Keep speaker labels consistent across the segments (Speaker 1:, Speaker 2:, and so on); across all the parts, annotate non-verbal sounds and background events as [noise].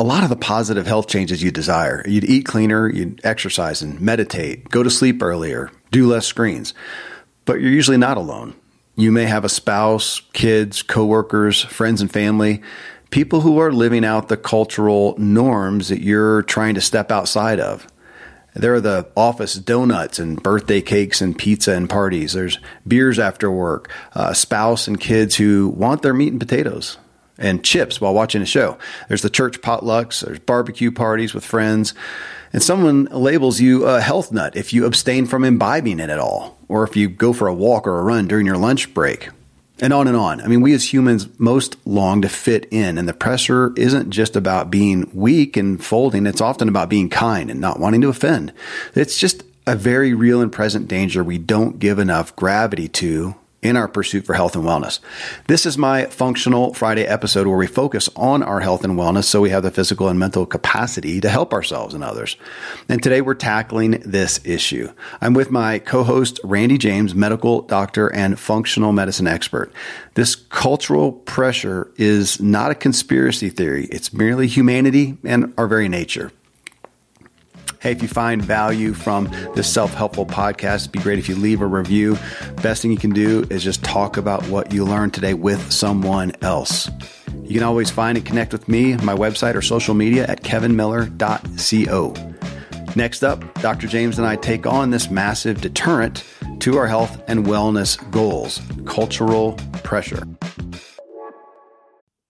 Speaker 1: a lot of the positive health changes you desire. You'd eat cleaner, you'd exercise and meditate, go to sleep earlier, do less screens. But you're usually not alone. You may have a spouse, kids, coworkers, friends and family, people who are living out the cultural norms that you're trying to step outside of. There are the office donuts and birthday cakes and pizza and parties. There's beers after work, a spouse and kids who want their meat and potatoes and chips while watching a show. There's the church potlucks, there's barbecue parties with friends. And someone labels you a health nut if you abstain from imbibing it at all, or if you go for a walk or a run during your lunch break, and on and on. I mean, we as humans most long to fit in, and the pressure isn't just about being weak and folding, it's often about being kind and not wanting to offend. It's just a very real and present danger we don't give enough gravity to in our pursuit for health and wellness. This is my Functional Friday episode where we focus on our health and wellness so we have the physical and mental capacity to help ourselves and others. And today we're tackling this issue. I'm with my co-host Randy James, medical doctor and functional medicine expert. This cultural pressure is not a conspiracy theory. It's merely humanity and our very nature. Hey, if you find value from this self helpful podcast, it'd be great if you leave a review. Best thing you can do is just talk about what you learned today with someone else. You can always find and connect with me, my website, or social media at kevinmiller.co. Next up, Dr. James and I take on this massive deterrent to our health and wellness goals cultural pressure.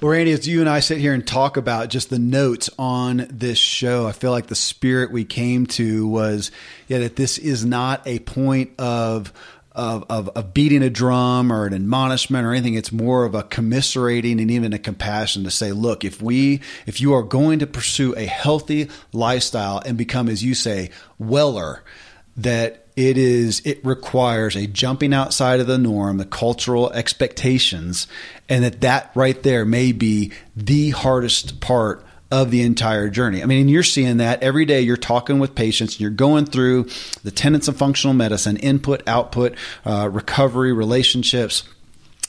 Speaker 1: Well, Randy, as you and I sit here and talk about just the notes on this show, I feel like the spirit we came to was yeah, that this is not a point of of, of, of, beating a drum or an admonishment or anything. It's more of a commiserating and even a compassion to say, look, if we, if you are going to pursue a healthy lifestyle and become, as you say, weller, that it is, it requires a jumping outside of the norm, the cultural expectations, and that that right there may be the hardest part of the entire journey. I mean, you're seeing that every day. You're talking with patients, you're going through the tenets of functional medicine, input, output, uh, recovery, relationships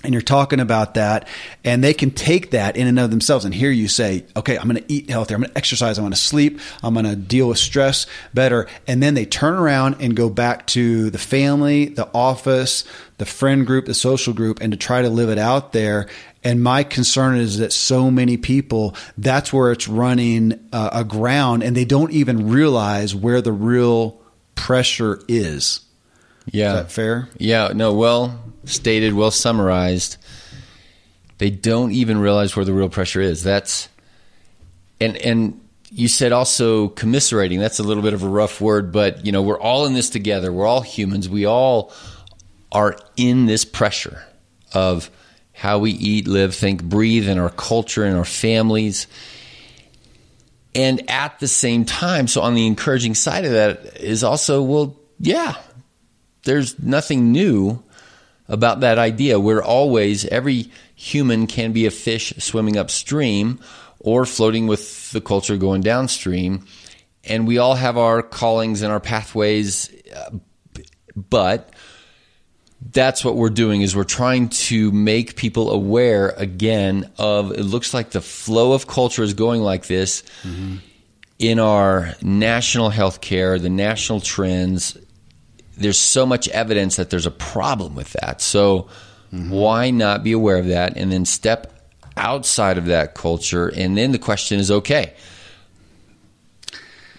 Speaker 1: and you're talking about that and they can take that in and of themselves and here you say okay i'm going to eat healthier i'm going to exercise i'm going to sleep i'm going to deal with stress better and then they turn around and go back to the family the office the friend group the social group and to try to live it out there and my concern is that so many people, that's where it's running uh, aground and they don't even realize where the real pressure is.
Speaker 2: Yeah.
Speaker 1: Is that fair?
Speaker 2: Yeah. No, well stated, well summarized. They don't even realize where the real pressure is. That's, and, and, you said also commiserating. That's a little bit of a rough word, but you know, we're all in this together. We're all humans. We all are in this pressure of how we eat, live, think, breathe in our culture, in our families. And at the same time, so on the encouraging side of that is also, well, yeah, there's nothing new about that idea. We're always every human can be a fish swimming upstream or floating with the culture going downstream, and we all have our callings and our pathways. Uh, but that's what we're doing is we're trying to make people aware again of it looks like the flow of culture is going like this mm-hmm. in our national health care the national trends there's so much evidence that there's a problem with that so mm-hmm. why not be aware of that and then step outside of that culture and then the question is okay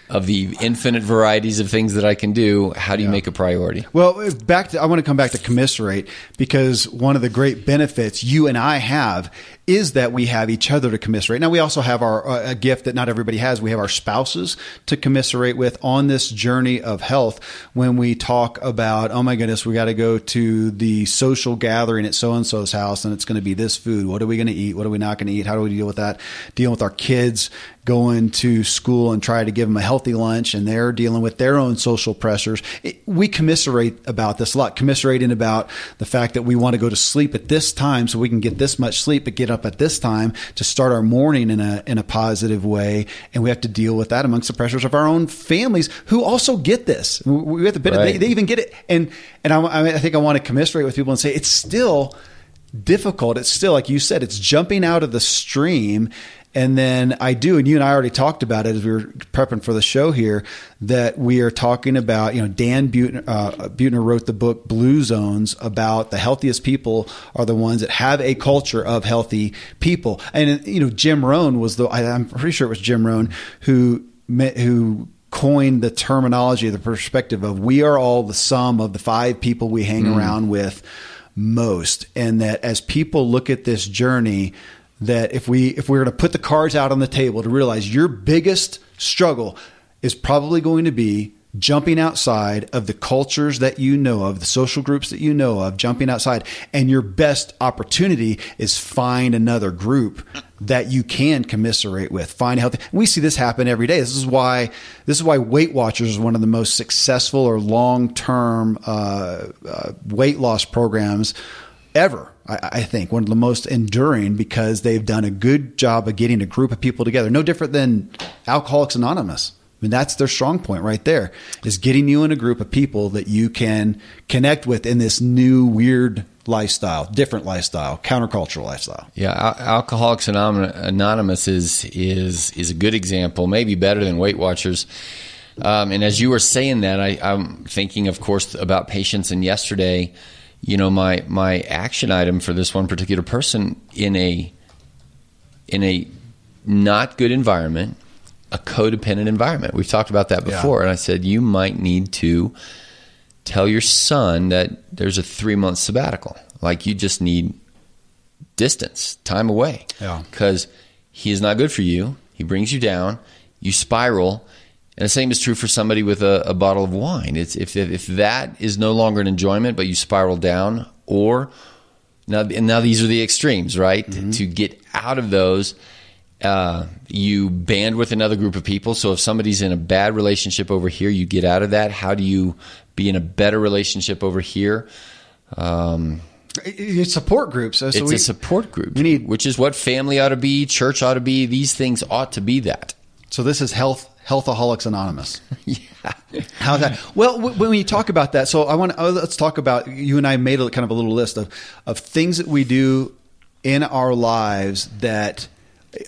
Speaker 2: of the infinite varieties of things that I can do, how do you yeah. make a priority?
Speaker 1: Well, back to I want to come back to commiserate because one of the great benefits you and I have is that we have each other to commiserate. Now we also have our uh, a gift that not everybody has. We have our spouses to commiserate with on this journey of health. When we talk about, oh my goodness, we got to go to the social gathering at so and so's house, and it's going to be this food. What are we going to eat? What are we not going to eat? How do we deal with that? Dealing with our kids going to school and try to give them a healthy lunch, and they're dealing with their own social pressures. It, we commiserate about this a lot. Commiserating about the fact that we want to go to sleep at this time so we can get this much sleep, but get up at this time to start our morning in a in a positive way, and we have to deal with that amongst the pressures of our own families who also get this. We have to right. they, they, even get it, and and I, I think I want to commiserate with people and say it's still difficult. It's still like you said, it's jumping out of the stream and then I do, and you and I already talked about it as we were prepping for the show here, that we are talking about, you know, Dan Butner, uh, Buettner wrote the book Blue Zones about the healthiest people are the ones that have a culture of healthy people. And, you know, Jim Rohn was the, I, I'm pretty sure it was Jim Rohn who, met, who coined the terminology, the perspective of we are all the sum of the five people we hang mm. around with most. And that as people look at this journey, that if we if we were to put the cards out on the table to realize your biggest struggle is probably going to be jumping outside of the cultures that you know of, the social groups that you know of, jumping outside. And your best opportunity is find another group that you can commiserate with, find healthy. We see this happen every day. This is why this is why Weight Watchers is one of the most successful or long term uh, uh, weight loss programs ever. I, I, think one of the most enduring because they've done a good job of getting a group of people together. No different than Alcoholics Anonymous. I mean, that's their strong point right there is getting you in a group of people that you can connect with in this new weird lifestyle, different lifestyle, countercultural lifestyle.
Speaker 2: Yeah, Alcoholics Anonymous is is is a good example, maybe better than Weight Watchers. Um, and as you were saying that, I, I'm thinking, of course, about patients. And yesterday, you know my my action item for this one particular person in a in a not good environment a codependent environment. We've talked about that before yeah. and i said you might need to tell your son that there's a three month sabbatical. Like you just need distance time away.
Speaker 1: Yeah.
Speaker 2: Because he is not good for you. He brings you down. You spiral and the same is true for somebody with a, a bottle of wine. It's if, if that is no longer an enjoyment, but you spiral down, or now and now these are the extremes, right? Mm-hmm. To get out of those, uh, you band with another group of people. So if somebody's in a bad relationship over here, you get out of that. How do you be in a better relationship over here? Um,
Speaker 1: it's support groups. So,
Speaker 2: it's we, a support group. We need, which is what family ought to be, church ought to be. These things ought to be that.
Speaker 1: So this is health Healthaholics Anonymous. [laughs] yeah. How's that? Well, when we talk about that, so I want to, let's talk about you and I made a kind of a little list of of things that we do in our lives that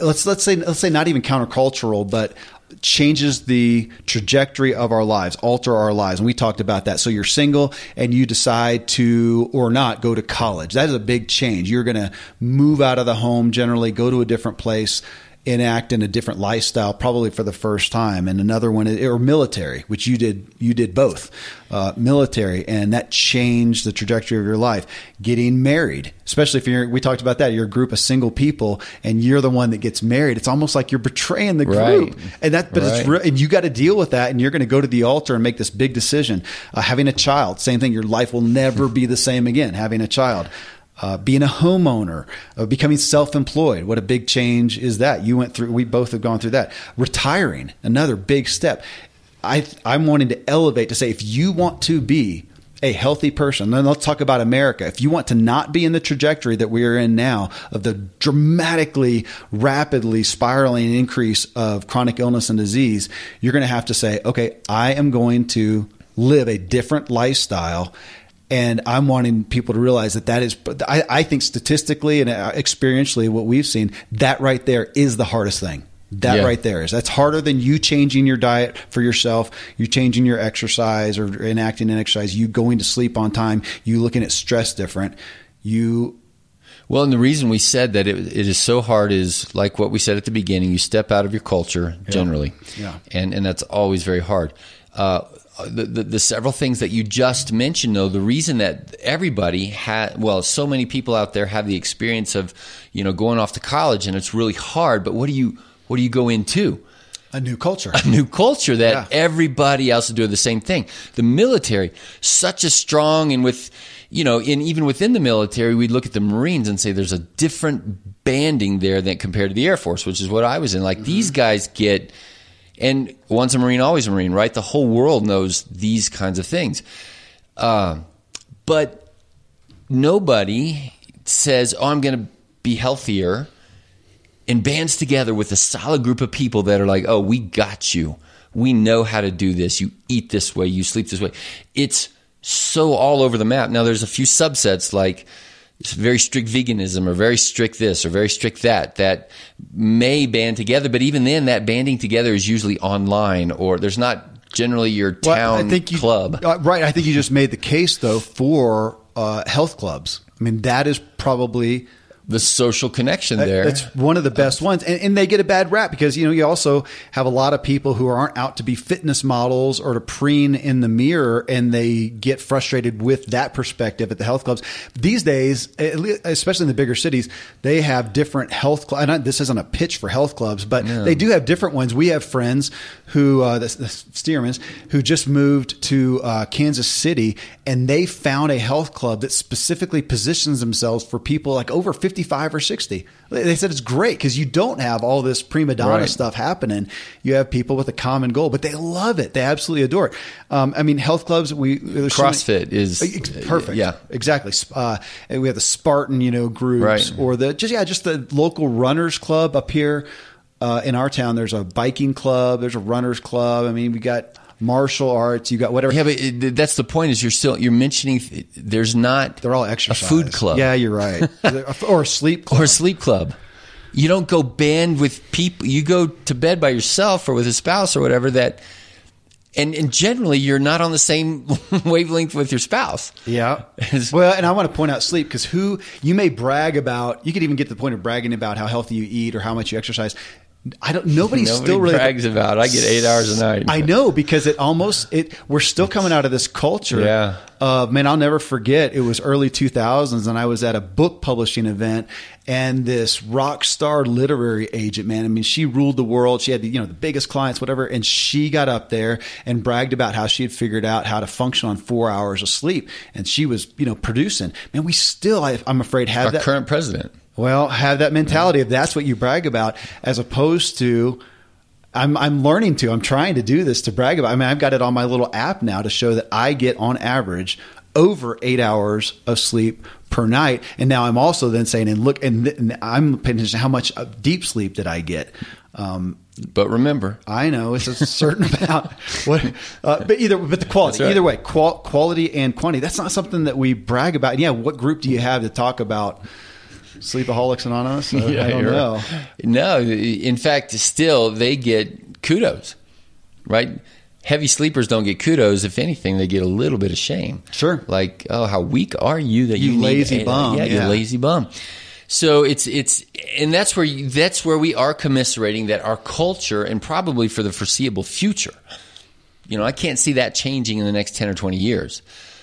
Speaker 1: let's let's say let's say not even countercultural, but changes the trajectory of our lives, alter our lives. And we talked about that. So you're single and you decide to or not go to college. That is a big change. You're going to move out of the home generally, go to a different place enact in a different lifestyle probably for the first time and another one or military which you did you did both uh, military and that changed the trajectory of your life getting married especially if you're we talked about that you're a group of single people and you're the one that gets married it's almost like you're betraying the group right. and that but right. it's real and you got to deal with that and you're going to go to the altar and make this big decision uh, having a child same thing your life will never be the same again having a child uh, being a homeowner, uh, becoming self-employed. What a big change is that? You went through. We both have gone through that. Retiring, another big step. I, I'm wanting to elevate to say if you want to be a healthy person, then let's talk about America. If you want to not be in the trajectory that we are in now of the dramatically, rapidly spiraling increase of chronic illness and disease, you're going to have to say, okay, I am going to live a different lifestyle and I'm wanting people to realize that that is, I, I, think statistically and experientially, what we've seen, that right there is the hardest thing. That yeah. right there is that's harder than you changing your diet for yourself, you changing your exercise or enacting an exercise, you going to sleep on time, you looking at stress different. You
Speaker 2: well, and the reason we said that it, it is so hard is like what we said at the beginning. You step out of your culture generally,
Speaker 1: yeah,
Speaker 2: and and that's always very hard. Uh, the, the, the, several things that you just mentioned, though, the reason that everybody had, well, so many people out there have the experience of, you know, going off to college and it's really hard. But what do you what do you go into?
Speaker 1: A new culture.
Speaker 2: A new culture that yeah. everybody else is doing the same thing. The military, such a strong and with, you know, in even within the military, we'd look at the Marines and say there's a different banding there than compared to the Air Force, which is what I was in. Like mm-hmm. these guys get, and once a Marine, always a Marine, right? The whole world knows these kinds of things. Uh, but nobody says, oh, I'm going to be healthier and bands together with a solid group of people that are like, oh, we got you. We know how to do this. You eat this way, you sleep this way. It's so all over the map. Now, there's a few subsets like very strict veganism or very strict this or very strict that that may band together, but even then, that banding together is usually online or there's not generally your town well, I think
Speaker 1: you,
Speaker 2: club.
Speaker 1: Uh, right. I think you just made the case, though, for uh, health clubs. I mean, that is probably
Speaker 2: the social connection there.
Speaker 1: That's one of the best ones. And, and, they get a bad rap because, you know, you also have a lot of people who aren't out to be fitness models or to preen in the mirror and they get frustrated with that perspective at the health clubs. These days, especially in the bigger cities, they have different health clubs. This isn't a pitch for health clubs, but no. they do have different ones. We have friends who, uh, the, the Stearmans, who just moved to uh, Kansas City and they found a health club that specifically positions themselves for people like over 55 or 60. They said it's great because you don't have all this prima donna right. stuff happening. You have people with a common goal, but they love it. They absolutely adore it. Um, I mean, health clubs, we
Speaker 2: CrossFit so is
Speaker 1: perfect. Yeah, exactly. Uh, we have the Spartan, you know, groups right. or the just yeah, just the local runners club up here. Uh, in our town, there's a biking club, there's a runners club. I mean, we got martial arts, you got whatever.
Speaker 2: Yeah, but it, that's the point. Is you're still you're mentioning there's not
Speaker 1: they're all exercise.
Speaker 2: A food club.
Speaker 1: Yeah, you're right. [laughs] or a sleep club.
Speaker 2: or a sleep club. You don't go band with people. You go to bed by yourself or with a spouse or whatever. That and, and generally you're not on the same [laughs] wavelength with your spouse.
Speaker 1: Yeah. well, and I want to point out sleep because who you may brag about, you could even get to the point of bragging about how healthy you eat or how much you exercise. I don't. Nobody's [laughs]
Speaker 2: Nobody
Speaker 1: still really
Speaker 2: brags about. I get eight hours a night.
Speaker 1: I know because it almost it. We're still coming out of this culture.
Speaker 2: Yeah.
Speaker 1: Uh, man, I'll never forget. It was early 2000s, and I was at a book publishing event, and this rock star literary agent, man. I mean, she ruled the world. She had you know the biggest clients, whatever, and she got up there and bragged about how she had figured out how to function on four hours of sleep, and she was you know producing. Man, we still, I, am afraid, have
Speaker 2: Our
Speaker 1: that
Speaker 2: current president.
Speaker 1: Well, have that mentality if that's what you brag about, as opposed to I'm I'm learning to. I'm trying to do this to brag about. I mean, I've got it on my little app now to show that I get on average over eight hours of sleep per night. And now I'm also then saying, and look, and, and I'm paying attention to how much deep sleep did I get. Um,
Speaker 2: but remember,
Speaker 1: I know it's a certain [laughs] amount. What, uh, but either, but the quality, right. either way, qual- quality and quantity. That's not something that we brag about. And yeah, what group do you have to talk about? Sleepaholics Anonymous? I, yeah, I don't know.
Speaker 2: No, in fact, still they get kudos, right? Heavy sleepers don't get kudos. If anything, they get a little bit of shame.
Speaker 1: Sure.
Speaker 2: Like, oh, how weak are you that you,
Speaker 1: you lazy
Speaker 2: need,
Speaker 1: bum?
Speaker 2: Yeah, yeah, you lazy bum. So it's it's and that's where you, that's where we are commiserating that our culture and probably for the foreseeable future. You know, I can't see that changing in the next ten or twenty years.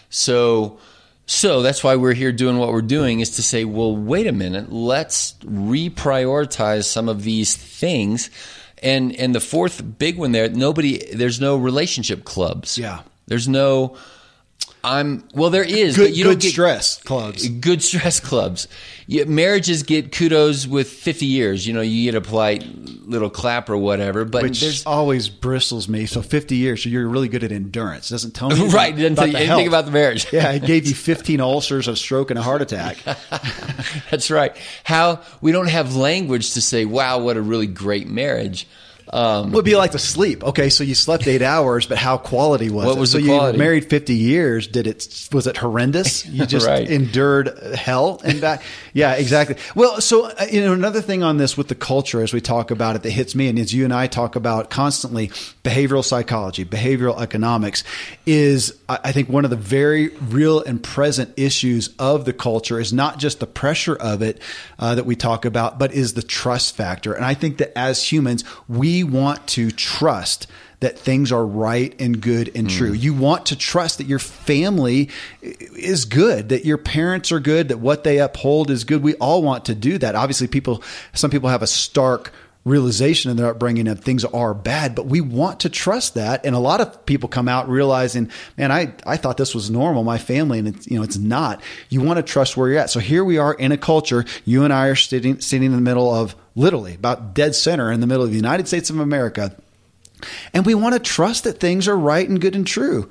Speaker 2: So so that's why we're here doing what we're doing is to say, well, wait a minute, let's reprioritize some of these things. And and the fourth big one there, nobody there's no relationship clubs.
Speaker 1: Yeah.
Speaker 2: There's no I'm well. There is
Speaker 1: Good,
Speaker 2: but you
Speaker 1: good
Speaker 2: don't get
Speaker 1: stress clubs.
Speaker 2: good stress clubs. Yeah, marriages get kudos with 50 years. You know, you get a polite little clap or whatever. But
Speaker 1: Which
Speaker 2: there's
Speaker 1: always bristles me. So 50 years, so you're really good at endurance. Doesn't tell me [laughs]
Speaker 2: right. Didn't tell you anything
Speaker 1: health.
Speaker 2: about the marriage.
Speaker 1: Yeah, it gave you [laughs] 15 ulcers, a stroke, and a heart attack. [laughs]
Speaker 2: That's right. How we don't have language to say, "Wow, what a really great marriage." Um,
Speaker 1: Would be like to sleep. Okay, so you slept eight hours, but how quality was
Speaker 2: What
Speaker 1: it?
Speaker 2: was
Speaker 1: so you married 50 years. Did it, was it horrendous? You just [laughs]
Speaker 2: Right.
Speaker 1: endured hell and back. [laughs] Yeah, exactly. Well, so, uh, you know, another thing on this with the culture as we talk about it that hits me and as you and I talk about constantly behavioral psychology, behavioral economics is, I I think one of the very real and present issues of the culture is not just the pressure of it uh, that we talk about, but is the trust factor. And I think that as humans, we want to trust that things are right and good and mm. true. You want to trust that your family is good, that your parents are good, that what they uphold is good. We all want to do that. Obviously, people, some people have a stark realization in their upbringing of things are bad, but we want to trust that. And a lot of people come out realizing, man, I, I thought this was normal, my family, and it's, you know, it's not. You want to trust where you're at. So here we are in a culture. You and I are sitting, sitting in the middle of literally about dead center in the middle of the United States of America. And we want to trust that things are right and good and true.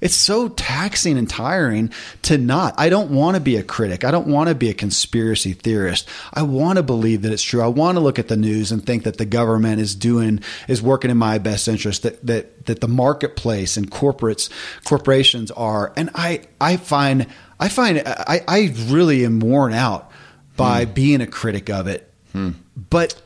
Speaker 1: It's so taxing and tiring to not. I don't want to be a critic. I don't want to be a conspiracy theorist. I want to believe that it's true. I want to look at the news and think that the government is doing is working in my best interest. That that that the marketplace and corporates corporations are. And I I find I find I I really am worn out by
Speaker 2: Hmm.
Speaker 1: being a critic of it. But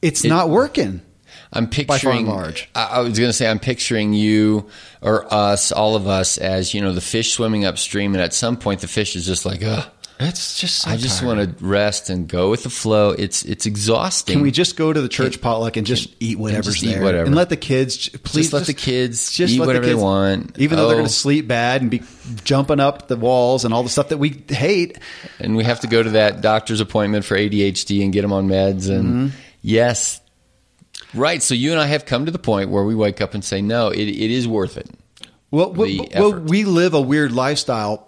Speaker 1: it's not working.
Speaker 2: I'm
Speaker 1: By far
Speaker 2: picturing.
Speaker 1: and large.
Speaker 2: I, I was going to say I'm picturing you or us, all of us, as you know, the fish swimming upstream, and at some point the fish is just like, ugh.
Speaker 1: It's just so
Speaker 2: I just
Speaker 1: tiring.
Speaker 2: want to rest and go with the flow. It's it's exhausting.
Speaker 1: Can we just go to the church potluck and just eat whatever's
Speaker 2: just eat
Speaker 1: there,
Speaker 2: whatever.
Speaker 1: and let the kids please
Speaker 2: just let the kids
Speaker 1: just
Speaker 2: eat
Speaker 1: let the
Speaker 2: whatever they want,
Speaker 1: even though they're
Speaker 2: Oh.
Speaker 1: going to sleep bad and be jumping up the walls and all the stuff that we hate.
Speaker 2: and we have to go to that doctor's appointment for ADHD and get them on meds and
Speaker 1: Mm-hmm.
Speaker 2: Yes. Right. So you and I have come to the point where we wake up and say, no, it, it is worth it.
Speaker 1: Well, well, well, we live a weird lifestyle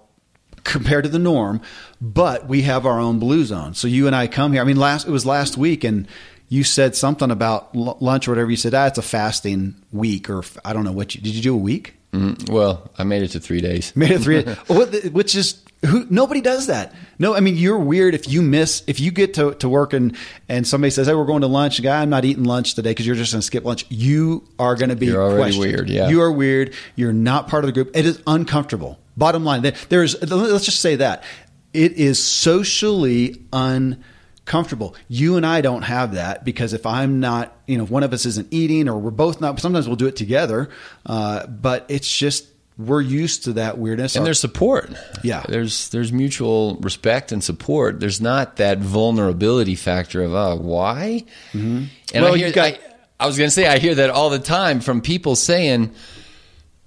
Speaker 1: compared to the norm, but we have our own blue zone. So you and I come here. I mean, last it was last week, and you said something about l- lunch or whatever. You said, ah, it's a fasting week, or I don't know what you did. You do a week?
Speaker 2: Mhm. Well, I made it to three days.
Speaker 1: Made it three, [laughs] which is who nobody does that. No, I mean you're weird if you miss if you get to, to work and and somebody says, "Hey, we're going to lunch." Guy, I'm not eating lunch today because you're just going to skip lunch. You are going to be
Speaker 2: You're already
Speaker 1: questioned.
Speaker 2: weird, yeah.
Speaker 1: you are weird. You're not part of the group. It is uncomfortable. Bottom line, there's let's just say that it is socially uncomfortable. You and I don't have that because if I'm not, you know, if one of us isn't eating or we're both not. Sometimes we'll do it together, uh, but it's just we're used to that weirdness.
Speaker 2: And there's support.
Speaker 1: Yeah.
Speaker 2: There's there's mutual respect and support. There's not that vulnerability factor of oh why. Mm-hmm. And
Speaker 1: Well,
Speaker 2: I hear
Speaker 1: got-
Speaker 2: I, I was going to say I hear that all the time from people saying,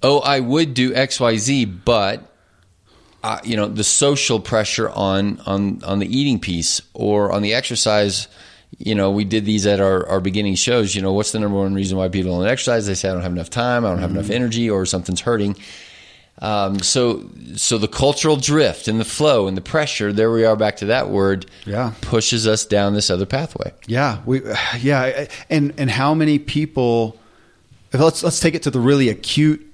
Speaker 2: "Oh, I would do X Y Z, but." Uh, you know the social pressure on on on the eating piece or on the exercise you know we did these at our, our beginning shows you know what's the number one reason why people don't exercise they say i don't have enough time i don't have enough energy or something's hurting um, so so the cultural drift and the flow and the pressure there we are back to that word
Speaker 1: Yeah.
Speaker 2: pushes us down this other pathway
Speaker 1: Yeah, we [sighs] yeah, and and how many people? Let's let's take it to the really acute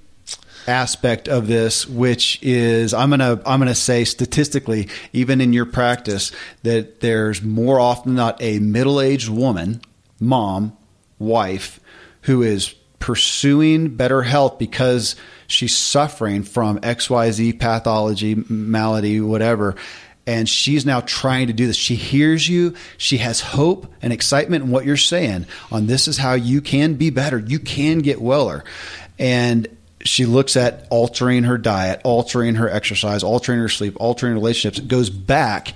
Speaker 1: aspect of this, which is I'm gonna I'm gonna say statistically, even in your practice, that there's more often not a middle aged woman, mom, wife, who is pursuing better health because she's suffering from XYZ pathology, malady, whatever. And she's now trying to do this. She hears you. She has hope and excitement in what you're saying on this is how you can be better. You can get weller. And she looks at altering her diet, altering her exercise, altering her sleep, altering relationships, goes back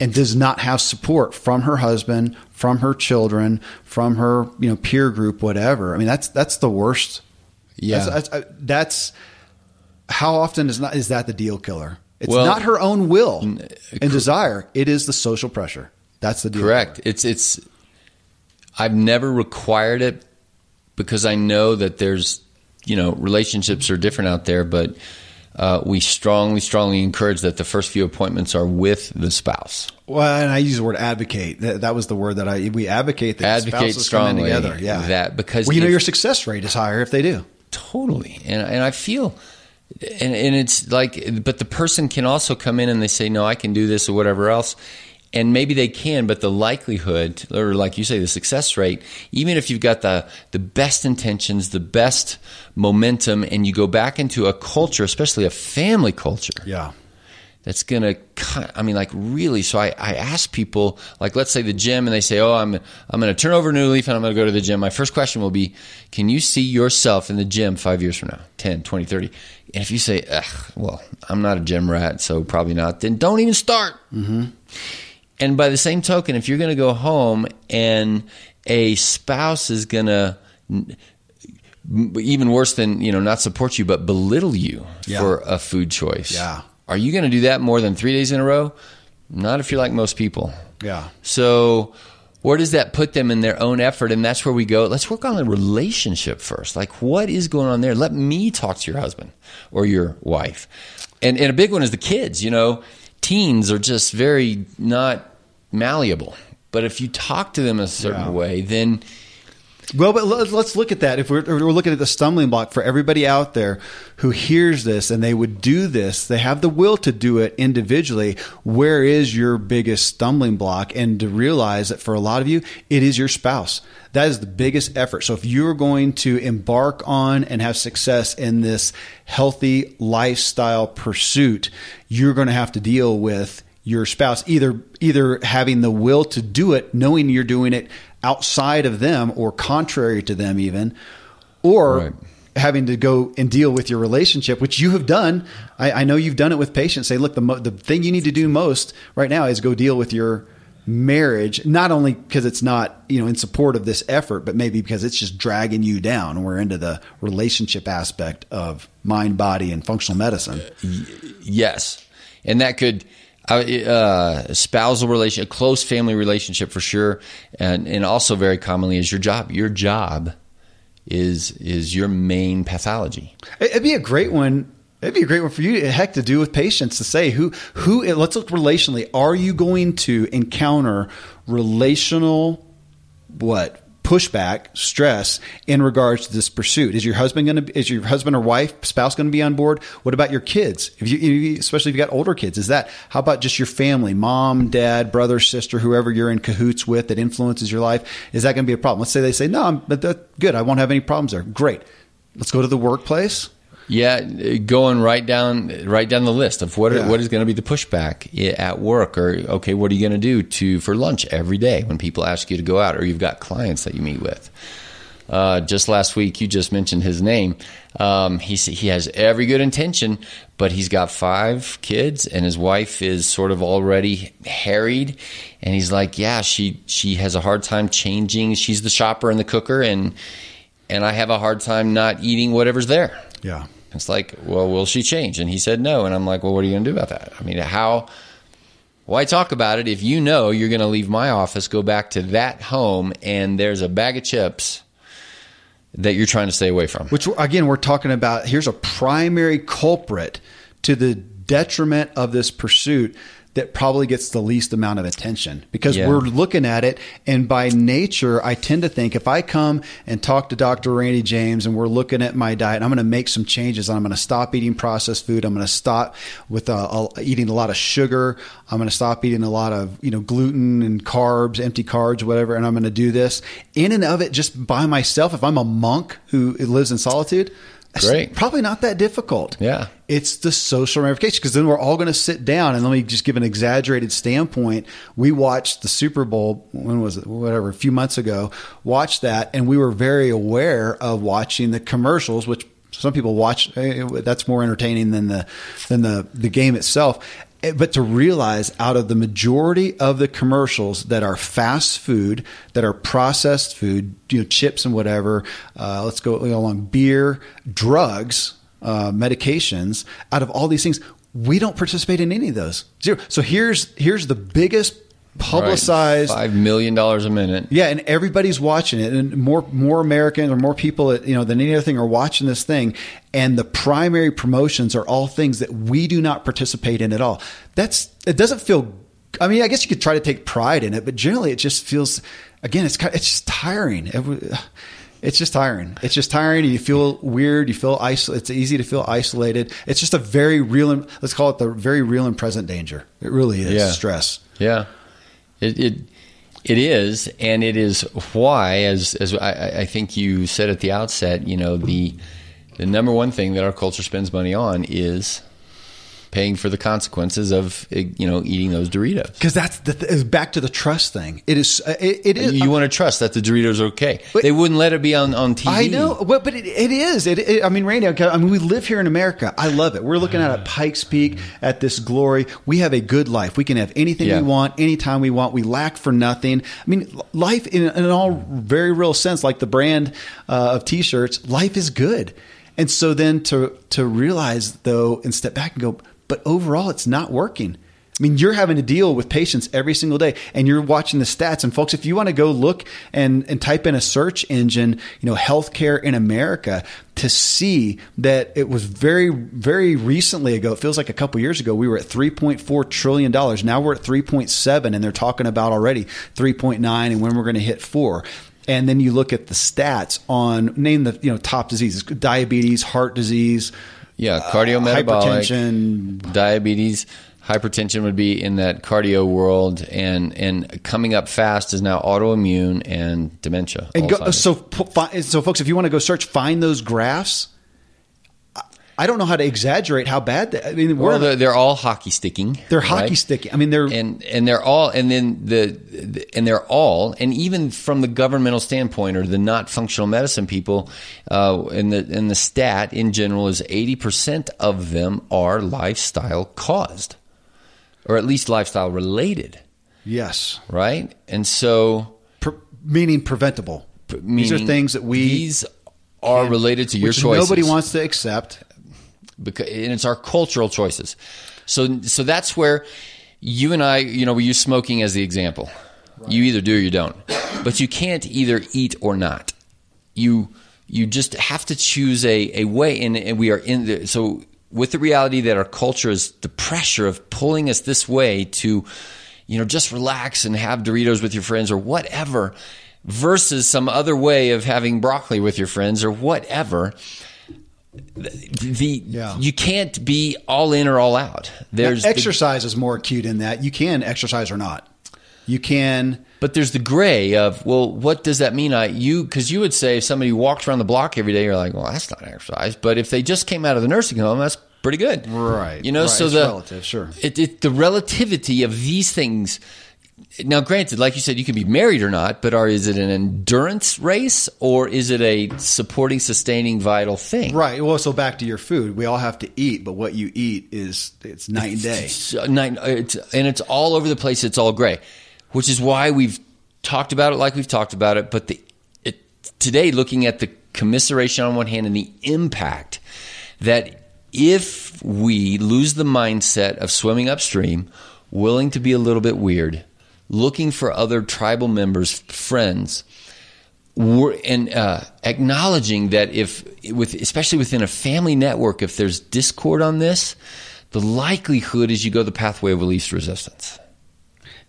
Speaker 1: and does not have support from her husband, from her children, from her you know peer group, whatever. I mean, that's that's the worst.
Speaker 2: Yeah.
Speaker 1: that's, that's, uh, that's how often is not is that the deal killer? It's
Speaker 2: Well-
Speaker 1: not her own will uh, and desire. It is the social pressure. That's the deal.
Speaker 2: Correct. It's it's. I've never required it because I know that there's you know relationships are different out there, but uh, we strongly strongly encourage that the first few appointments are with the spouse.
Speaker 1: Well, and I use the word advocate. That, that was the word that I we advocate that
Speaker 2: Advocate
Speaker 1: spouses come in together. Yeah,
Speaker 2: that because
Speaker 1: well, you know your success rate is higher if they do.
Speaker 2: Totally. And and I feel and and it's like but the person can also come in and they say no I can do this or whatever else and maybe they can but the likelihood or like you say the success rate even if you've got the the best intentions the best momentum and you go back into a culture especially a family culture.
Speaker 1: Yeah.
Speaker 2: that's going to I mean like really so I, I ask people like let's say the gym and they say oh I'm I'm going to turn over a new leaf and I'm going to go to the gym. My first question will be can you see yourself in the gym 5 years from now? 10 20 30 and if you say Ugh, well I'm not a gym rat so probably not then don't even start. Mm-hmm. And by the same token if you're going to go home and a spouse is going to even worse than you know not support you but belittle you
Speaker 1: Yeah.
Speaker 2: for a food choice
Speaker 1: Yeah.
Speaker 2: are you going to do that more than three days in a row? Not if you're like most people.
Speaker 1: Yeah.
Speaker 2: So, where does that put them in their own effort? And that's where we go. Let's work on the relationship first. Like, what is going on there? Let me talk to your husband or your wife. And, and a big one is the kids. You know, teens are just very not malleable. But if you talk to them a certain
Speaker 1: Yeah.
Speaker 2: way, then
Speaker 1: Well, but let- let's look at that. If we're, we're looking at the stumbling block for everybody out there who hears this and they would do this, they have the will to do it individually. Where is your biggest stumbling block? And to realize that for a lot of you, it is your spouse. That is the biggest effort. So if you're going to embark on and have success in this healthy lifestyle pursuit, you're going to have to deal with your spouse either either having the will to do it knowing you're doing it outside of them or contrary to them even or
Speaker 2: Right.
Speaker 1: having to go and deal with your relationship which you have done i, I know you've done it with patients say look the, mo- the thing you need to do most right now is go deal with your marriage not only because it's not you know in support of this effort but maybe because it's just dragging you down we're into the relationship aspect of mind body and functional medicine
Speaker 2: Yes, and that could. Uh, spousal relation, a close family relationship for sure, and and also very commonly is your job. Your job is is your main pathology.
Speaker 1: It'd be a great one. It'd be a great one for you, heck, to do with patients to say who who. Let's look relationally. Are you going to encounter relational what pushback, stress in regards to this pursuit? Is your husband going to, is your husband or wife, spouse going to be on board? What about your kids? If you, especially if you got older kids, is that, how about just your family, mom, dad, brother, sister, whoever you're in cahoots with that influences your life? Is that going to be a problem? Let's say they say, no, I'm but good. I won't have any problems there. Great. Let's go to the workplace.
Speaker 2: Yeah, going right down right down the list of what yeah. what is going to be the pushback at work, or okay, what are you going to do to for lunch every day when people ask you to go out, or you've got clients that you meet with. Uh, just last week, you just mentioned his name. Um, he he has every good intention, but he's got five kids, and his wife is sort of already harried. And he's like, "Yeah, she she has a hard time changing. She's the shopper and the cooker, and and I have a hard time not eating whatever's there."
Speaker 1: Yeah.
Speaker 2: It's like, well, will she change? And he said no. And I'm like, well, what are you going to do about that? I mean, how? Why talk about it if you know you're going to leave my office, go back to that home, and there's a bag of chips that you're trying to stay away from?
Speaker 1: Which, again, we're talking about here's a primary culprit to the detriment of this pursuit that probably gets the least amount of attention because yeah. we're looking at it. And by nature, I tend to think if I come and talk to Dr. Randy James and we're looking at my diet, I'm going to make some changes. I'm going to stop eating processed food. I'm going to stop with uh, eating a lot of sugar. I'm going to stop eating a lot of, you know, gluten and carbs, empty carbs, whatever. And I'm going to do this in and of it just by myself. If I'm a monk who lives in solitude,
Speaker 2: Great.
Speaker 1: Probably not that difficult.
Speaker 2: Yeah.
Speaker 1: It's the social ramifications because then we're all going to sit down and let me just give an exaggerated standpoint. We watched the Super Bowl, when was it? Whatever, a few months ago, watched that and we were very aware of watching the commercials, which some people watch eh, that's more entertaining than the than the the game itself but to realize out of the majority of the commercials that are fast food, that are processed food, you know, chips and whatever, uh, let's go along beer, drugs, uh, medications, out of all these things, we don't participate in any of those. Zero. So here's here's the biggest publicized
Speaker 2: right. five million dollars a minute.
Speaker 1: Yeah, and everybody's watching it, and more more Americans or more people, you know, than any other thing are watching this thing. And the primary promotions are all things that we do not participate in at all. That's it doesn't feel. I mean, I guess you could try to take pride in it, but generally, it just feels. Again, it's it's just tiring. It, it's just tiring. It's just tiring. You feel weird. You feel isolated. It's easy to feel isolated. It's just a very real. Let's call it the very real and present danger. It really is
Speaker 2: yeah.
Speaker 1: stress.
Speaker 2: Yeah. It, it it is, and it is why, as as I, I, think you said at the outset, you know the the number one thing that our culture spends money on is paying for the consequences of you know eating those Doritos.
Speaker 1: Because that's the th- back to the trust thing. It is. Uh, it, it is.
Speaker 2: You uh, want to trust that the Doritos are okay. But, they wouldn't let it be on on TV.
Speaker 1: I know, but, but it, it is. It, it, I mean, Randy. I mean, we live here in America. I love it. We're looking at a Pikes Peak at this glory. We have a good life. We can have anything yeah. we want, anytime we want. We lack for nothing. I mean, life in, in an all very real sense, like the brand uh, of T-shirts, life is good. And so then to to realize though and step back and go, but overall it's not working. I mean, you're having to deal with patients every single day and you're watching the stats. And folks, if you want to go look and, and type in a search engine, you know, healthcare in America to see that it was very, very recently ago, it feels like a couple years ago, we were at $3.4 trillion. Now we're at 3.7 and they're talking about already 3.9 and when we're going to hit four and then you look at the stats on name the you know top diseases diabetes heart disease
Speaker 2: yeah, cardiometabolic, hypertension, diabetes, hypertension would be in that cardio world, and and coming up fast is now autoimmune and dementia.
Speaker 1: And go, so so folks, if you want to go search, find those graphs I don't know how to exaggerate how bad. They, I mean,
Speaker 2: well, they're, they're, all hockey sticking.
Speaker 1: They're hockey sticking. I mean, they're
Speaker 2: and and they're all and then the, the, and they're all and even from the governmental standpoint or the not functional medicine people, uh, and the and the stat in general is eighty percent of them are lifestyle caused, or at least lifestyle related.
Speaker 1: Yes.
Speaker 2: Right. And so,
Speaker 1: Pre- meaning preventable. Meaning these are things that we
Speaker 2: these are related to your choices.
Speaker 1: Nobody wants to accept
Speaker 2: because and it's our cultural choices. So so that's where you and I, you know, we use smoking as the example. You either do or you don't, but you can't either eat or not. You you just have to choose a, a way, and, and we are in the so with the reality that our culture is the pressure of pulling us this way to, you know, just relax and have Doritos with your friends or whatever, versus some other way of having broccoli with your friends or whatever the yeah. you can't be all in or all out.
Speaker 1: There's now, exercise the, is more acute in that you can exercise or not. You can,
Speaker 2: but there's the gray of well, what does that mean? I you because you would say if somebody walked around the block every day, you're like, well, that's not exercise. But if they just came out of the nursing home, that's pretty good,
Speaker 1: right?
Speaker 2: You know,
Speaker 1: right.
Speaker 2: so
Speaker 1: it's
Speaker 2: the
Speaker 1: relative, sure,
Speaker 2: it, it, the relativity of these things now, granted, like you said, you can be married or not, but are is it an endurance race or is it a supporting, sustaining, vital thing?
Speaker 1: Right. Well, so back to your food, we all have to eat, but what you eat is it's night and day.
Speaker 2: It's, uh, night, it's, and it's all over the place. It's all gray, which is why we've talked about it like we've talked about it. But the it, today, looking at the commiseration on one hand and the impact that if we lose the mindset of swimming upstream, willing to be a little bit weird looking for other tribal members, friends, and uh, acknowledging that if, with especially within a family network, if there's discord on this, the likelihood is you go the pathway of least resistance.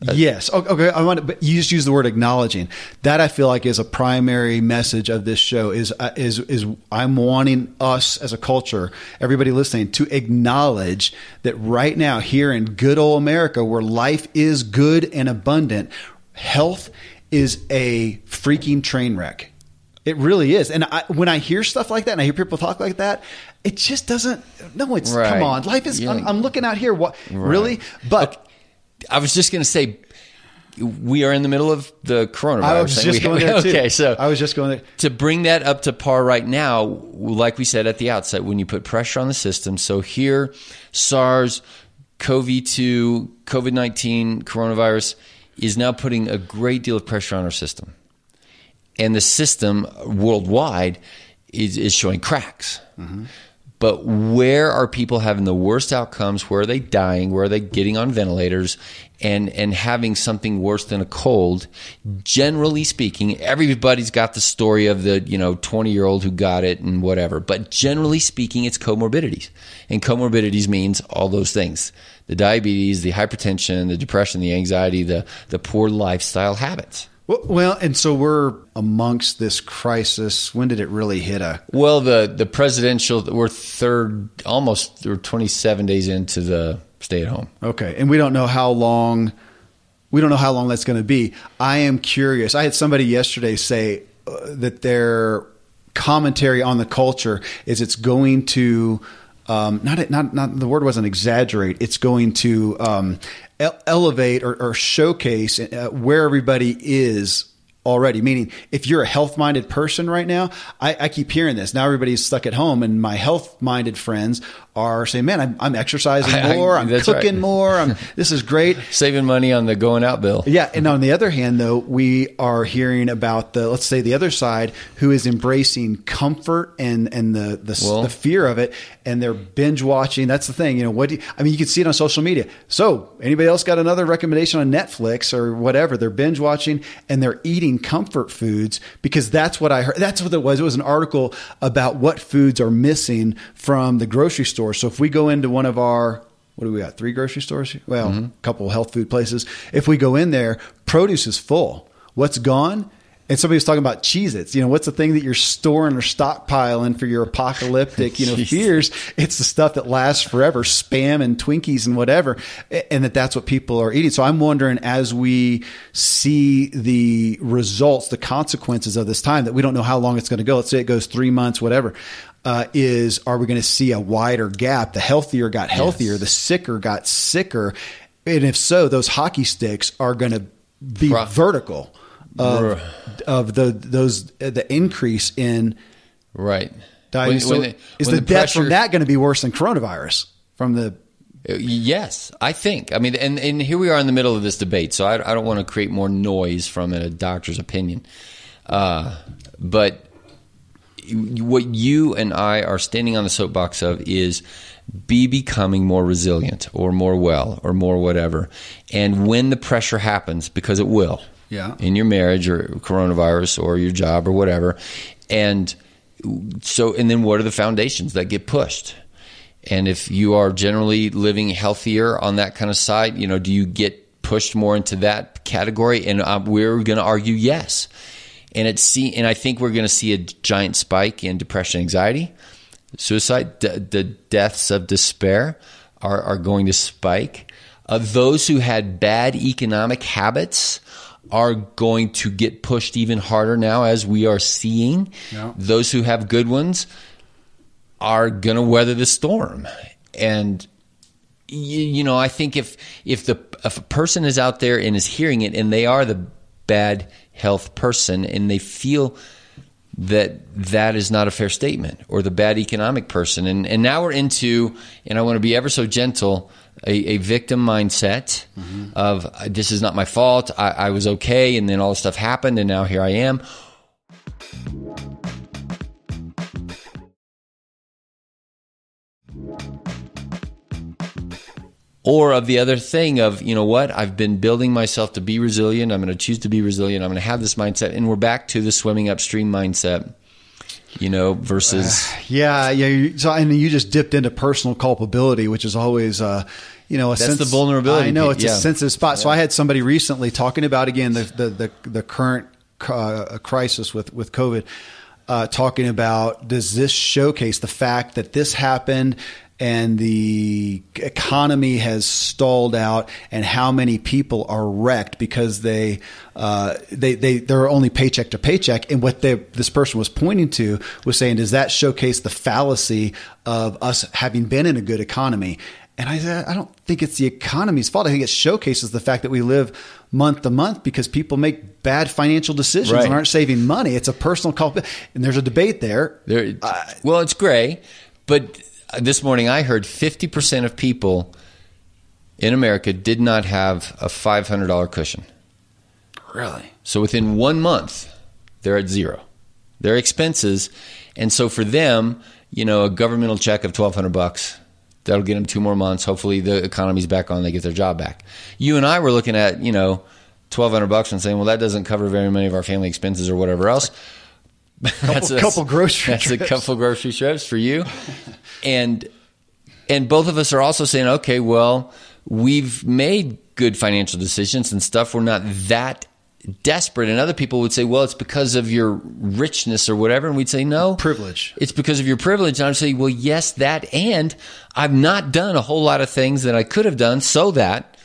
Speaker 1: Uh, yes. Okay. I want to, but you just use the word acknowledging. That I feel like is a primary message of this show. Is uh, is is I'm wanting us as a culture, everybody listening, to acknowledge that right now here in good old America, where life is good and abundant, health is a freaking train wreck. It really is. And I, when I hear stuff like that, and I hear people talk like that, it just doesn't. No, it's right. come on. Life is. I'm, I'm, looking out here. What right. really? But.
Speaker 2: I was just going to say, we are in the middle of the coronavirus. I
Speaker 1: was just going [laughs] there too. Okay, so I was just going there
Speaker 2: to bring that up to par right now. Like we said at the outset, when you put pressure on the system, so here, SARS, CoV two, COVID nineteen, coronavirus is now putting a great deal of pressure on our system, and the system worldwide is, is showing cracks. Mm-hmm. But where are people having the worst outcomes? Where are they dying? Where are they getting on ventilators and, and having something worse than a cold? Generally speaking, everybody's got the story of the, you know, 20 year old who got it and whatever. But generally speaking, it's comorbidities. And comorbidities means all those things. The diabetes, the hypertension, the depression, the anxiety, the, the poor lifestyle habits.
Speaker 1: Well, and so we're amongst this crisis. When did it really hit a?
Speaker 2: Well, the the presidential we're third, almost we're 27 days into the stay at home.
Speaker 1: Okay, and we don't know how long. We don't know how long that's going to be. I am curious. I had somebody yesterday say uh, that their commentary on the culture is it's going to um, not not not the word wasn't exaggerate. It's going to um, elevate or, or showcase uh, where everybody is already. Meaning, if you're a health minded person right now, I, I, keep hearing this. Now everybody's stuck at home, and my health minded friends are saying, "Man, I'm, I'm exercising [laughs] more. I, am cooking right. more. I'm, [laughs] this is great.
Speaker 2: Saving money on the going out bill."
Speaker 1: Yeah, and on the other hand, though, we are hearing about the let's say the other side who is embracing comfort and and the the, well, the fear of it, and they're binge watching. That's the thing. You know, what? Do you, I mean, you can see it on social media. So, anybody else got another recommendation on Netflix or whatever? They're binge watching and they're eating comfort foods because that's what I heard. That's what it was. It was an article about what foods are missing from the grocery store so if we go into one of our what do we got? Three grocery stores? Well, mm-hmm. a couple health food places. If we go in there, produce is full. What's gone? And somebody was talking about Cheez Its. You know, what's the thing that you're storing or stockpiling for your apocalyptic, you know, [laughs] fears? It's the stuff that lasts forever, spam and Twinkies and whatever. And that that's what people are eating. So I'm wondering as we see the results, the consequences of this time that we don't know how long it's going to go. Let's say it goes three months, whatever uh, is are we going to see a wider gap? The healthier got healthier, yes. the sicker got sicker. And if so, those hockey sticks are going to be vertical of, of the those uh, the increase in
Speaker 2: right.
Speaker 1: When, so when the, is the, the death pressure, from that going to be worse than coronavirus from the
Speaker 2: uh, Yes, I think. I mean, and, and here we are in the middle of this debate, so I, I don't want to create more noise from a doctor's opinion. Uh, but what you and I are standing on the soapbox of is be becoming more resilient or more well or more whatever. And when the pressure happens, because it will,
Speaker 1: Yeah.
Speaker 2: in your marriage or coronavirus or your job or whatever, and so and then what are the foundations that get pushed? And if you are generally living healthier on that kind of side, you know, do you get pushed more into that category? And uh, we're going to argue yes. And it's see, and I think we're going to see a giant spike in depression, anxiety, suicide, d- the deaths of despair are, are going to spike. Uh, those who had bad economic habits are going to get pushed even harder now, as we are seeing.
Speaker 1: Yeah.
Speaker 2: Those who have good ones are going to weather the storm. And you, you know, I think if if the if a person is out there and is hearing it, and they are the bad health person, and they feel that that is not a fair statement, or the bad economic person, and and now we're into, and I want to be ever so gentle. A, a victim mindset of uh, this is not my fault. I, I was okay, and then all this stuff happened, and now here I am. Or of the other thing of you know what i've been building myself to be resilient i'm going to choose to be resilient i'm going to have this mindset and we're back to the swimming upstream mindset you know versus
Speaker 1: Yeah, yeah. So, and you just dipped into personal culpability, which is always, uh, you know, a
Speaker 2: That's
Speaker 1: sense,
Speaker 2: the vulnerability
Speaker 1: I know it's
Speaker 2: yeah.
Speaker 1: a sensitive spot. So, I had somebody recently talking about again the the the, the current uh, crisis with with COVID, uh, talking about does this showcase the fact that this happened and the economy has stalled out and how many people are wrecked because they uh, they they they're only paycheck to paycheck. And what they, this person was pointing to was saying does that showcase the fallacy of us having been in a good economy? And I said I don't think it's the economy's fault. I think it showcases the fact that we live month to month because people make bad financial decisions
Speaker 2: Right.
Speaker 1: and aren't saving money. It's a personal culp and there's a debate there.
Speaker 2: There well it's gray but this morning i heard 50% of people in america did not have a $500 cushion
Speaker 1: really
Speaker 2: So within one month, they're at zero. Their expenses, and so for them, you know, a governmental check of twelve hundred bucks that'll get them two more months. Hopefully, the economy's back on, they get their job back. You and I were looking at you know twelve hundred bucks and saying, well, that doesn't cover very many of our family expenses or whatever else. That's a- [laughs]
Speaker 1: couple grocery
Speaker 2: That's
Speaker 1: trips.
Speaker 2: a couple grocery trips for you, and and both of us are also saying, okay, well, we've made good financial decisions and stuff. We're not that desperate. And other people would say, well, it's because of your richness or whatever. And we'd say, no,
Speaker 1: Privilege.
Speaker 2: It's because of your privilege. And I'd say, well, yes, that. And I've not done a whole lot of things that I could have done so that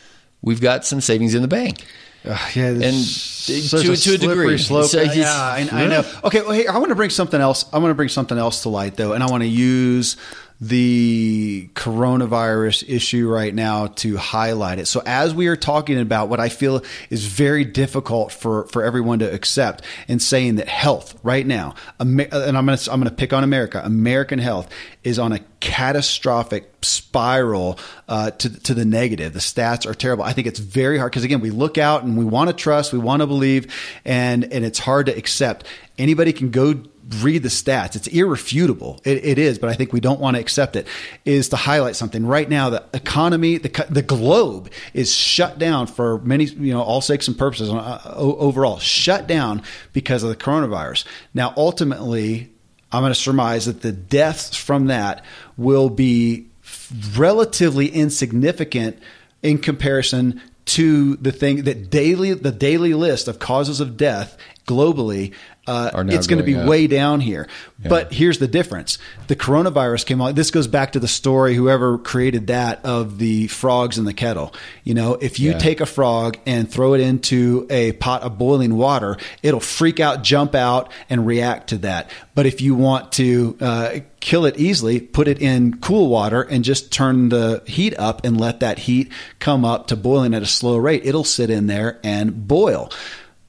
Speaker 2: we've got some savings in the bank.
Speaker 1: Uh, yeah,
Speaker 2: And to-
Speaker 1: such
Speaker 2: to a degree.
Speaker 1: slope.
Speaker 2: So
Speaker 1: yeah, I, I know. Okay, well, hey, I want to bring something else. I want to bring something else to light, though, and I want to use the coronavirus issue right now to highlight it. So, as we are talking about what I feel is very difficult for for everyone to accept, and saying that health right now, and I'm going to I'm going to pick on America. American health is on a catastrophic spiral uh, to to the negative. The stats are terrible. I think it's very hard because again, we look out and we want to trust, we want to believe, and and it's hard to accept. Anybody can go read the stats. It's irrefutable. It, it is, but I think we don't want to accept it. Is to highlight something right now. The economy, the the globe is shut down for many, you know, all sakes and purposes. Uh, overall, shut down because of the coronavirus. Now, ultimately, I'm going to surmise that the deaths from that will be relatively insignificant in comparison to the thing that daily the daily list of causes of death globally uh, it's going to be
Speaker 2: up.
Speaker 1: way down here. But here's the difference. The coronavirus came on this goes back to the story whoever created that of the frogs in the kettle. You know if you
Speaker 2: Yeah.
Speaker 1: take a frog and throw it into a pot of boiling water it'll freak out jump out and react to that. But if you want to uh, kill it easily put it in cool water and just turn the heat up and let that heat come up to boiling at a slow rate. It'll sit in there and boil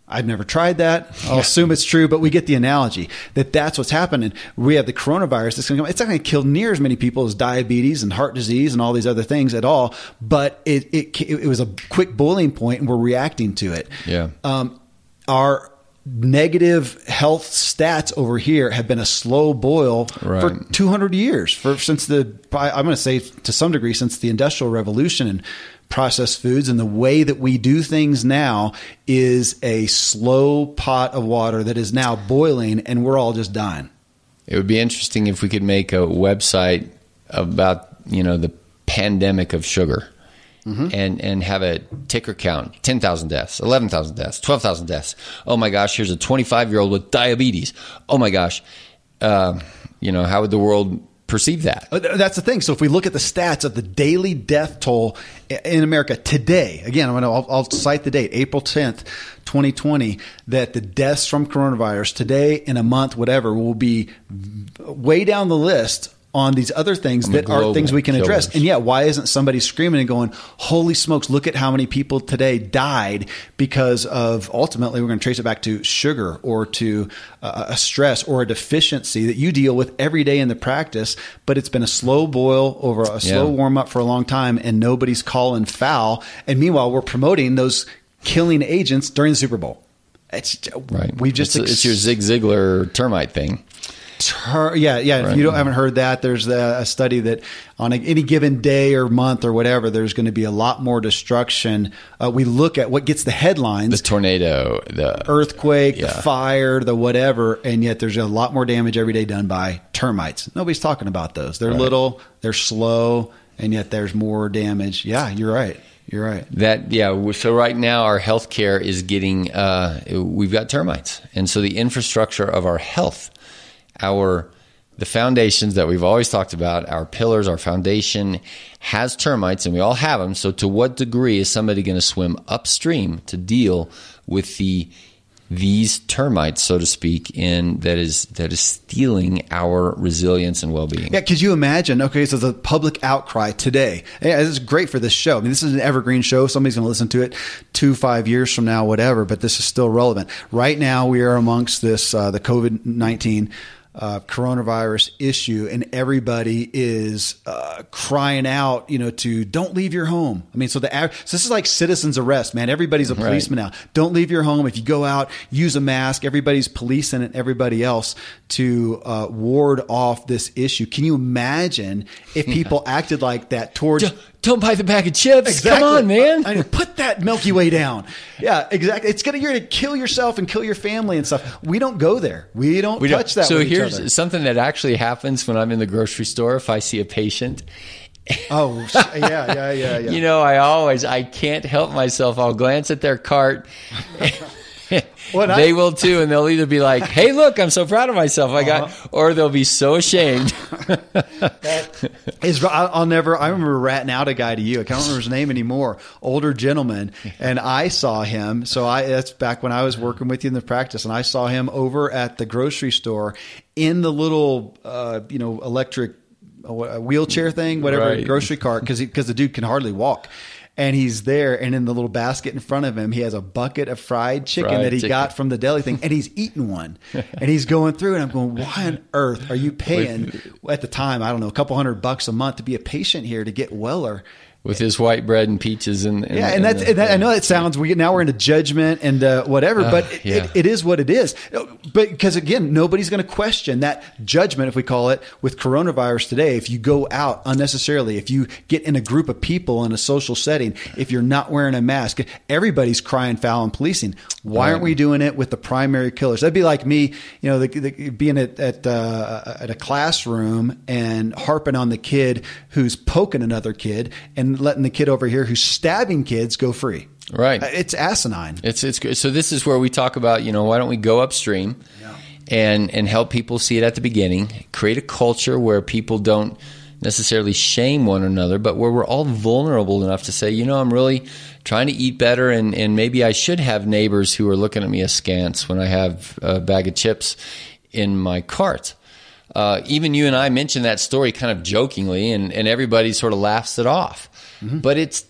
Speaker 1: I've never tried that. I'll assume it's true, but we get the analogy that that's what's happening. We have the coronavirus that's going to come. It's not going to kill near as many people as diabetes and heart disease and all these other things at all. But it it, it was a quick boiling point, and we're reacting to it.
Speaker 2: Yeah.
Speaker 1: Um, our negative health stats over here have been a slow boil
Speaker 2: Right.
Speaker 1: for 200 years for since the I'm going to say to some degree since the industrial revolution and processed foods and the way that we do things now is a slow pot of water that is now boiling and we're all just dying.
Speaker 2: It would be interesting if we could make a website about you know the pandemic of sugar, and and have a ticker count: ten thousand deaths, eleven thousand deaths, twelve thousand deaths. Oh my gosh, here's a twenty-five year old with diabetes. Oh my gosh, uh, you know how would the world perceive that?
Speaker 1: Uh, th- That's the thing. So if we look at the stats of the daily death toll in America today, again, I'm gonna, I'll, I'll cite the date, April 10th, 2020, that the deaths from coronavirus today in a month, whatever, will be way down the list on these other things
Speaker 2: the
Speaker 1: that are things we can address.
Speaker 2: killers.
Speaker 1: And yeah, why isn't somebody screaming and going, holy smokes, look at how many people today died because of ultimately we're going to trace it back to sugar or to uh, a stress or a deficiency that you deal with every day in the practice, but it's been a slow boil over a slow
Speaker 2: Yeah.
Speaker 1: warm up for a long time and nobody's calling foul. And meanwhile, we're promoting those killing agents during the Super Bowl. It's,
Speaker 2: Right.
Speaker 1: We've just
Speaker 2: it's, it's your Zig Ziglar termite thing.
Speaker 1: Ter- yeah, yeah. If you don't haven't heard that, there's a, a study that on a, any given day or month or whatever, there's going to be a lot more destruction. Uh, we look at what gets the headlines:
Speaker 2: The tornado, the
Speaker 1: earthquake, the fire, the whatever, and yet there's a lot more damage every day done by termites. Nobody's talking about those. They're
Speaker 2: Right.
Speaker 1: little, they're slow, and yet there's more damage. Yeah, you're right. You're right.
Speaker 2: That yeah. So right now our healthcare is getting. Uh, we've got termites, and so the infrastructure of our health, our the foundations that we've always talked about, our pillars, our foundation has termites, and we all have them. So to what degree is somebody going to swim upstream to deal with the these termites, so to speak, in that is that is stealing our resilience and well being?
Speaker 1: Yeah, could you imagine? Okay, so the public outcry today. Yeah, this is great for this show. I mean, this is an evergreen show. Somebody's going to listen to it two, five years from now, whatever. But this is still relevant. Right now, we are amongst this uh, the COVID nineteen. Uh, coronavirus issue, and everybody is uh, crying out, you know, to don't leave your home. I mean, so the so this is like citizens arrest, man. Everybody's a policeman now. Don't leave your home. If you go out, use a mask. Everybody's policing it. Everybody else to uh, ward off this issue. Can you imagine if [laughs] people acted like that towards?
Speaker 2: Don't- Don't buy the bag of chips. Come on, man.
Speaker 1: I mean, put that Milky Way down. Yeah, exactly. It's gonna you're gonna kill yourself and kill your family and stuff. We don't go there. We don't
Speaker 2: We don't-
Speaker 1: touch that.
Speaker 2: So here's something that actually happens when I'm in the grocery store. If I see a patient,
Speaker 1: Oh, yeah, yeah, yeah, yeah. [laughs]
Speaker 2: you know, I always I can't help myself. I'll glance at their cart. [laughs] [laughs]
Speaker 1: Well, I-
Speaker 2: they will too, and they'll either be like, "Hey, look, I'm so proud of myself, I got,"
Speaker 1: Uh-huh.
Speaker 2: or they'll be so ashamed. [laughs]
Speaker 1: Is I'll never. I remember ratting out a guy to you. I can't remember his name anymore. Older gentleman, and I saw him. So I that's back when I was working with you in the practice, and I saw him over at the grocery store in the little, uh, you know, electric uh, wh- wheelchair thing, whatever
Speaker 2: Right.
Speaker 1: grocery cart, because because the dude can hardly walk. And he's there, and in the little basket in front of him, he has a bucket of fried chicken
Speaker 2: Fried
Speaker 1: that he
Speaker 2: chicken.
Speaker 1: got from the deli thing, and he's eating one. [laughs] and he's going through, and I'm going, why on earth are you paying at the time? I don't know, a couple hundred bucks a month to be a patient here to get weller.
Speaker 2: With his white bread and peaches, and, and
Speaker 1: Yeah, and that's
Speaker 2: the-
Speaker 1: and that, I know it sounds we now we're into judgment and uh, whatever, but it,
Speaker 2: yeah.
Speaker 1: it, it is what it is. But because again, nobody's going to question that judgment, if we call it, with coronavirus today. If you go out unnecessarily, if you get in a group of people in a social setting, if you're not wearing a mask, everybody's crying foul and policing. Why aren't we doing it with the primary killers? That'd be like me, you know, the, the, being at at, uh, at a classroom and harping on the kid who's poking another kid and letting the kid over here who's stabbing kids go free.
Speaker 2: Right.
Speaker 1: Uh, It's asinine.
Speaker 2: It's it's good. So this is where we talk about you know why don't we go upstream, and and help people see it at the beginning, create a culture where people don't necessarily shame one another, but where we're all vulnerable enough to say, you know, I'm really trying to eat better, and and maybe I should have neighbors who are looking at me askance when I have a bag of chips in my cart. Uh, even you and I mentioned that story kind of jokingly, and, and everybody sort of laughs it off. But it's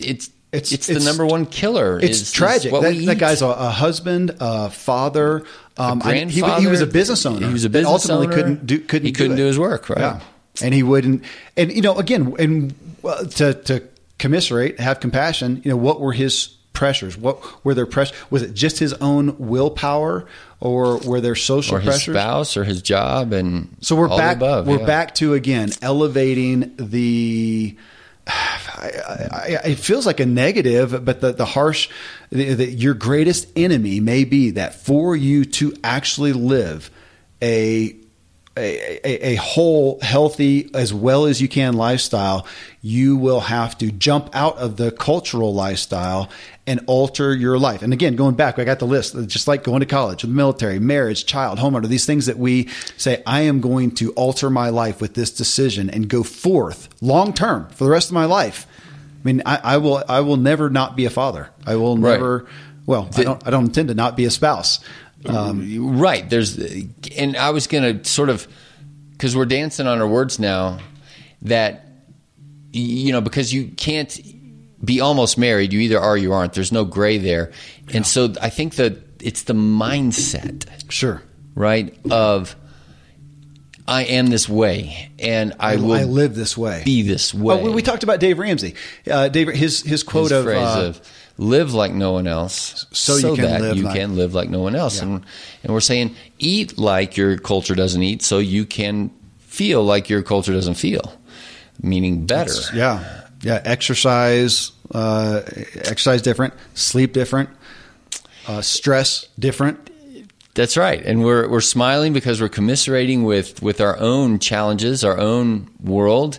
Speaker 2: it's
Speaker 1: It's-
Speaker 2: it's, the
Speaker 1: it's-
Speaker 2: number one killer.
Speaker 1: It's
Speaker 2: is- is
Speaker 1: tragic.
Speaker 2: what
Speaker 1: that, that guy's a, a husband, a father, um, I- he- he, was a business owner.
Speaker 2: He was a business
Speaker 1: ultimately
Speaker 2: owner.
Speaker 1: couldn't do couldn't
Speaker 2: He couldn't
Speaker 1: do,
Speaker 2: do his work, right?
Speaker 1: Yeah, and he wouldn't. And you know, again, and well, to to commiserate, have compassion. You know, what were his pressures? What were there pressures? Was it just his own willpower, or were there social
Speaker 2: or his
Speaker 1: pressures?
Speaker 2: spouse, or his job, and
Speaker 1: So we're back.
Speaker 2: Above,
Speaker 1: we're
Speaker 2: yeah.
Speaker 1: back to again elevating the. I, [sighs] I, it feels like a negative, but the the harsh, the, the, your greatest enemy may be that for you to actually live a, a, a whole, healthy, as well as you can lifestyle, you will have to jump out of the cultural lifestyle and alter your life. And again, going back, I got the list, just like going to college, the military, marriage, child, homeowner, these things that we say, I am going to alter my life with this decision and go forth long term for the rest of my life. I mean, I, I will, I will never not be a father. I will
Speaker 2: Right.
Speaker 1: never, well, I don't, I don't intend to not be a spouse. Um,
Speaker 2: right. There's, and I was going to sort of, because we're dancing on our words now, that, you know, because you can't be almost married, you either are or you aren't. There's no gray there. And so I think that it's the mindset,
Speaker 1: sure.
Speaker 2: right, of I am this way and I,
Speaker 1: I,
Speaker 2: will
Speaker 1: I live this way.
Speaker 2: be this way.
Speaker 1: Oh, we, we talked about Dave Ramsey. Uh, Dave, his his quote
Speaker 2: his
Speaker 1: of,
Speaker 2: phrase
Speaker 1: uh,
Speaker 2: of live like no one else
Speaker 1: So you can
Speaker 2: that
Speaker 1: live
Speaker 2: you
Speaker 1: like-
Speaker 2: can live like no one else and and we're saying eat like your culture doesn't eat so you can feel like your culture doesn't feel meaning better
Speaker 1: yeah, yeah, exercise, uh, exercise different, sleep different, uh, stress different.
Speaker 2: that's right. And we're we're smiling because we're commiserating with with our own challenges our own world.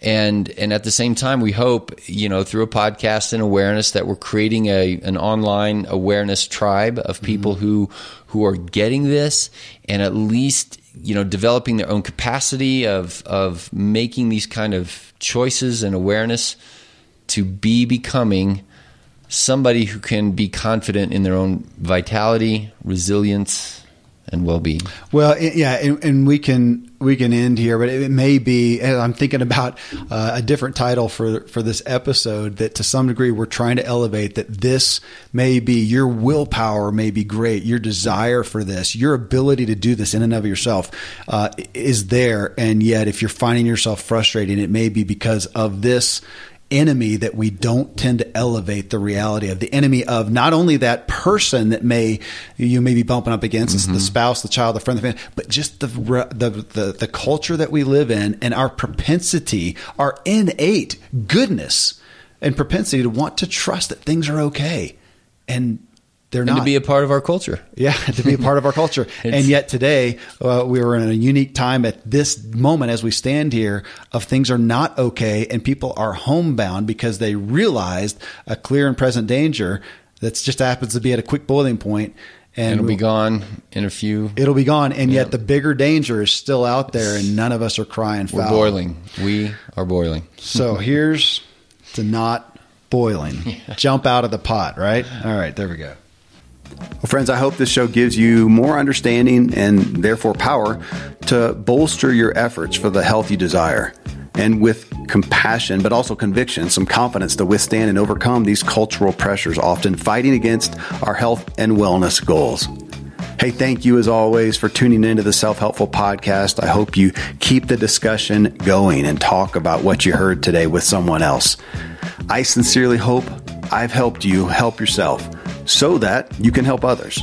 Speaker 2: And and at the same time we hope you know through a podcast and awareness that we're creating a an online awareness tribe of people who who are getting this and at least you know developing their own capacity of of making these kind of choices and awareness to be becoming somebody who can be confident in their own vitality resilience and well-being
Speaker 1: Well, yeah, and, and we can we can end here, but it may be. I'm thinking about uh, a different title for for this episode. That to some degree we're trying to elevate. That this may be your willpower may be great, your desire for this, your ability to do this in and of yourself uh, is there, and yet if you're finding yourself frustrated, it may be because of this enemy that we don't tend to elevate the reality of. The enemy of not only that person that may you may be bumping up against it's the mm-hmm. spouse the child the friend the family but just the, the the the culture that we live in and our propensity our innate goodness and propensity to want to trust that things are okay. And they're
Speaker 2: and
Speaker 1: not [laughs]
Speaker 2: to be a part of our culture
Speaker 1: yeah, to be a part of our culture. and yet today, uh, we are in a unique time at this moment as we stand here of things are not okay and people are homebound because they realized a clear and present danger that just happens to be at a quick boiling point and,
Speaker 2: it'll
Speaker 1: we-
Speaker 2: be gone in a few
Speaker 1: It'll be gone. And yet the bigger danger is still out there and none of us are crying foul.
Speaker 2: we're boiling we are boiling
Speaker 1: So [laughs] here's to not boiling. Jump out of the pot, right? All right, there we go. Well, friends, I hope this show gives you more understanding and therefore power to bolster your efforts for the health you desire. And with compassion, but also conviction, some confidence to withstand and overcome these cultural pressures, often fighting against our health and wellness goals. Hey, thank you as always for tuning into the Self Helpful Podcast. I hope you keep the discussion going and talk about what you heard today with someone else. I sincerely hope I've helped you help yourself so that you can help others.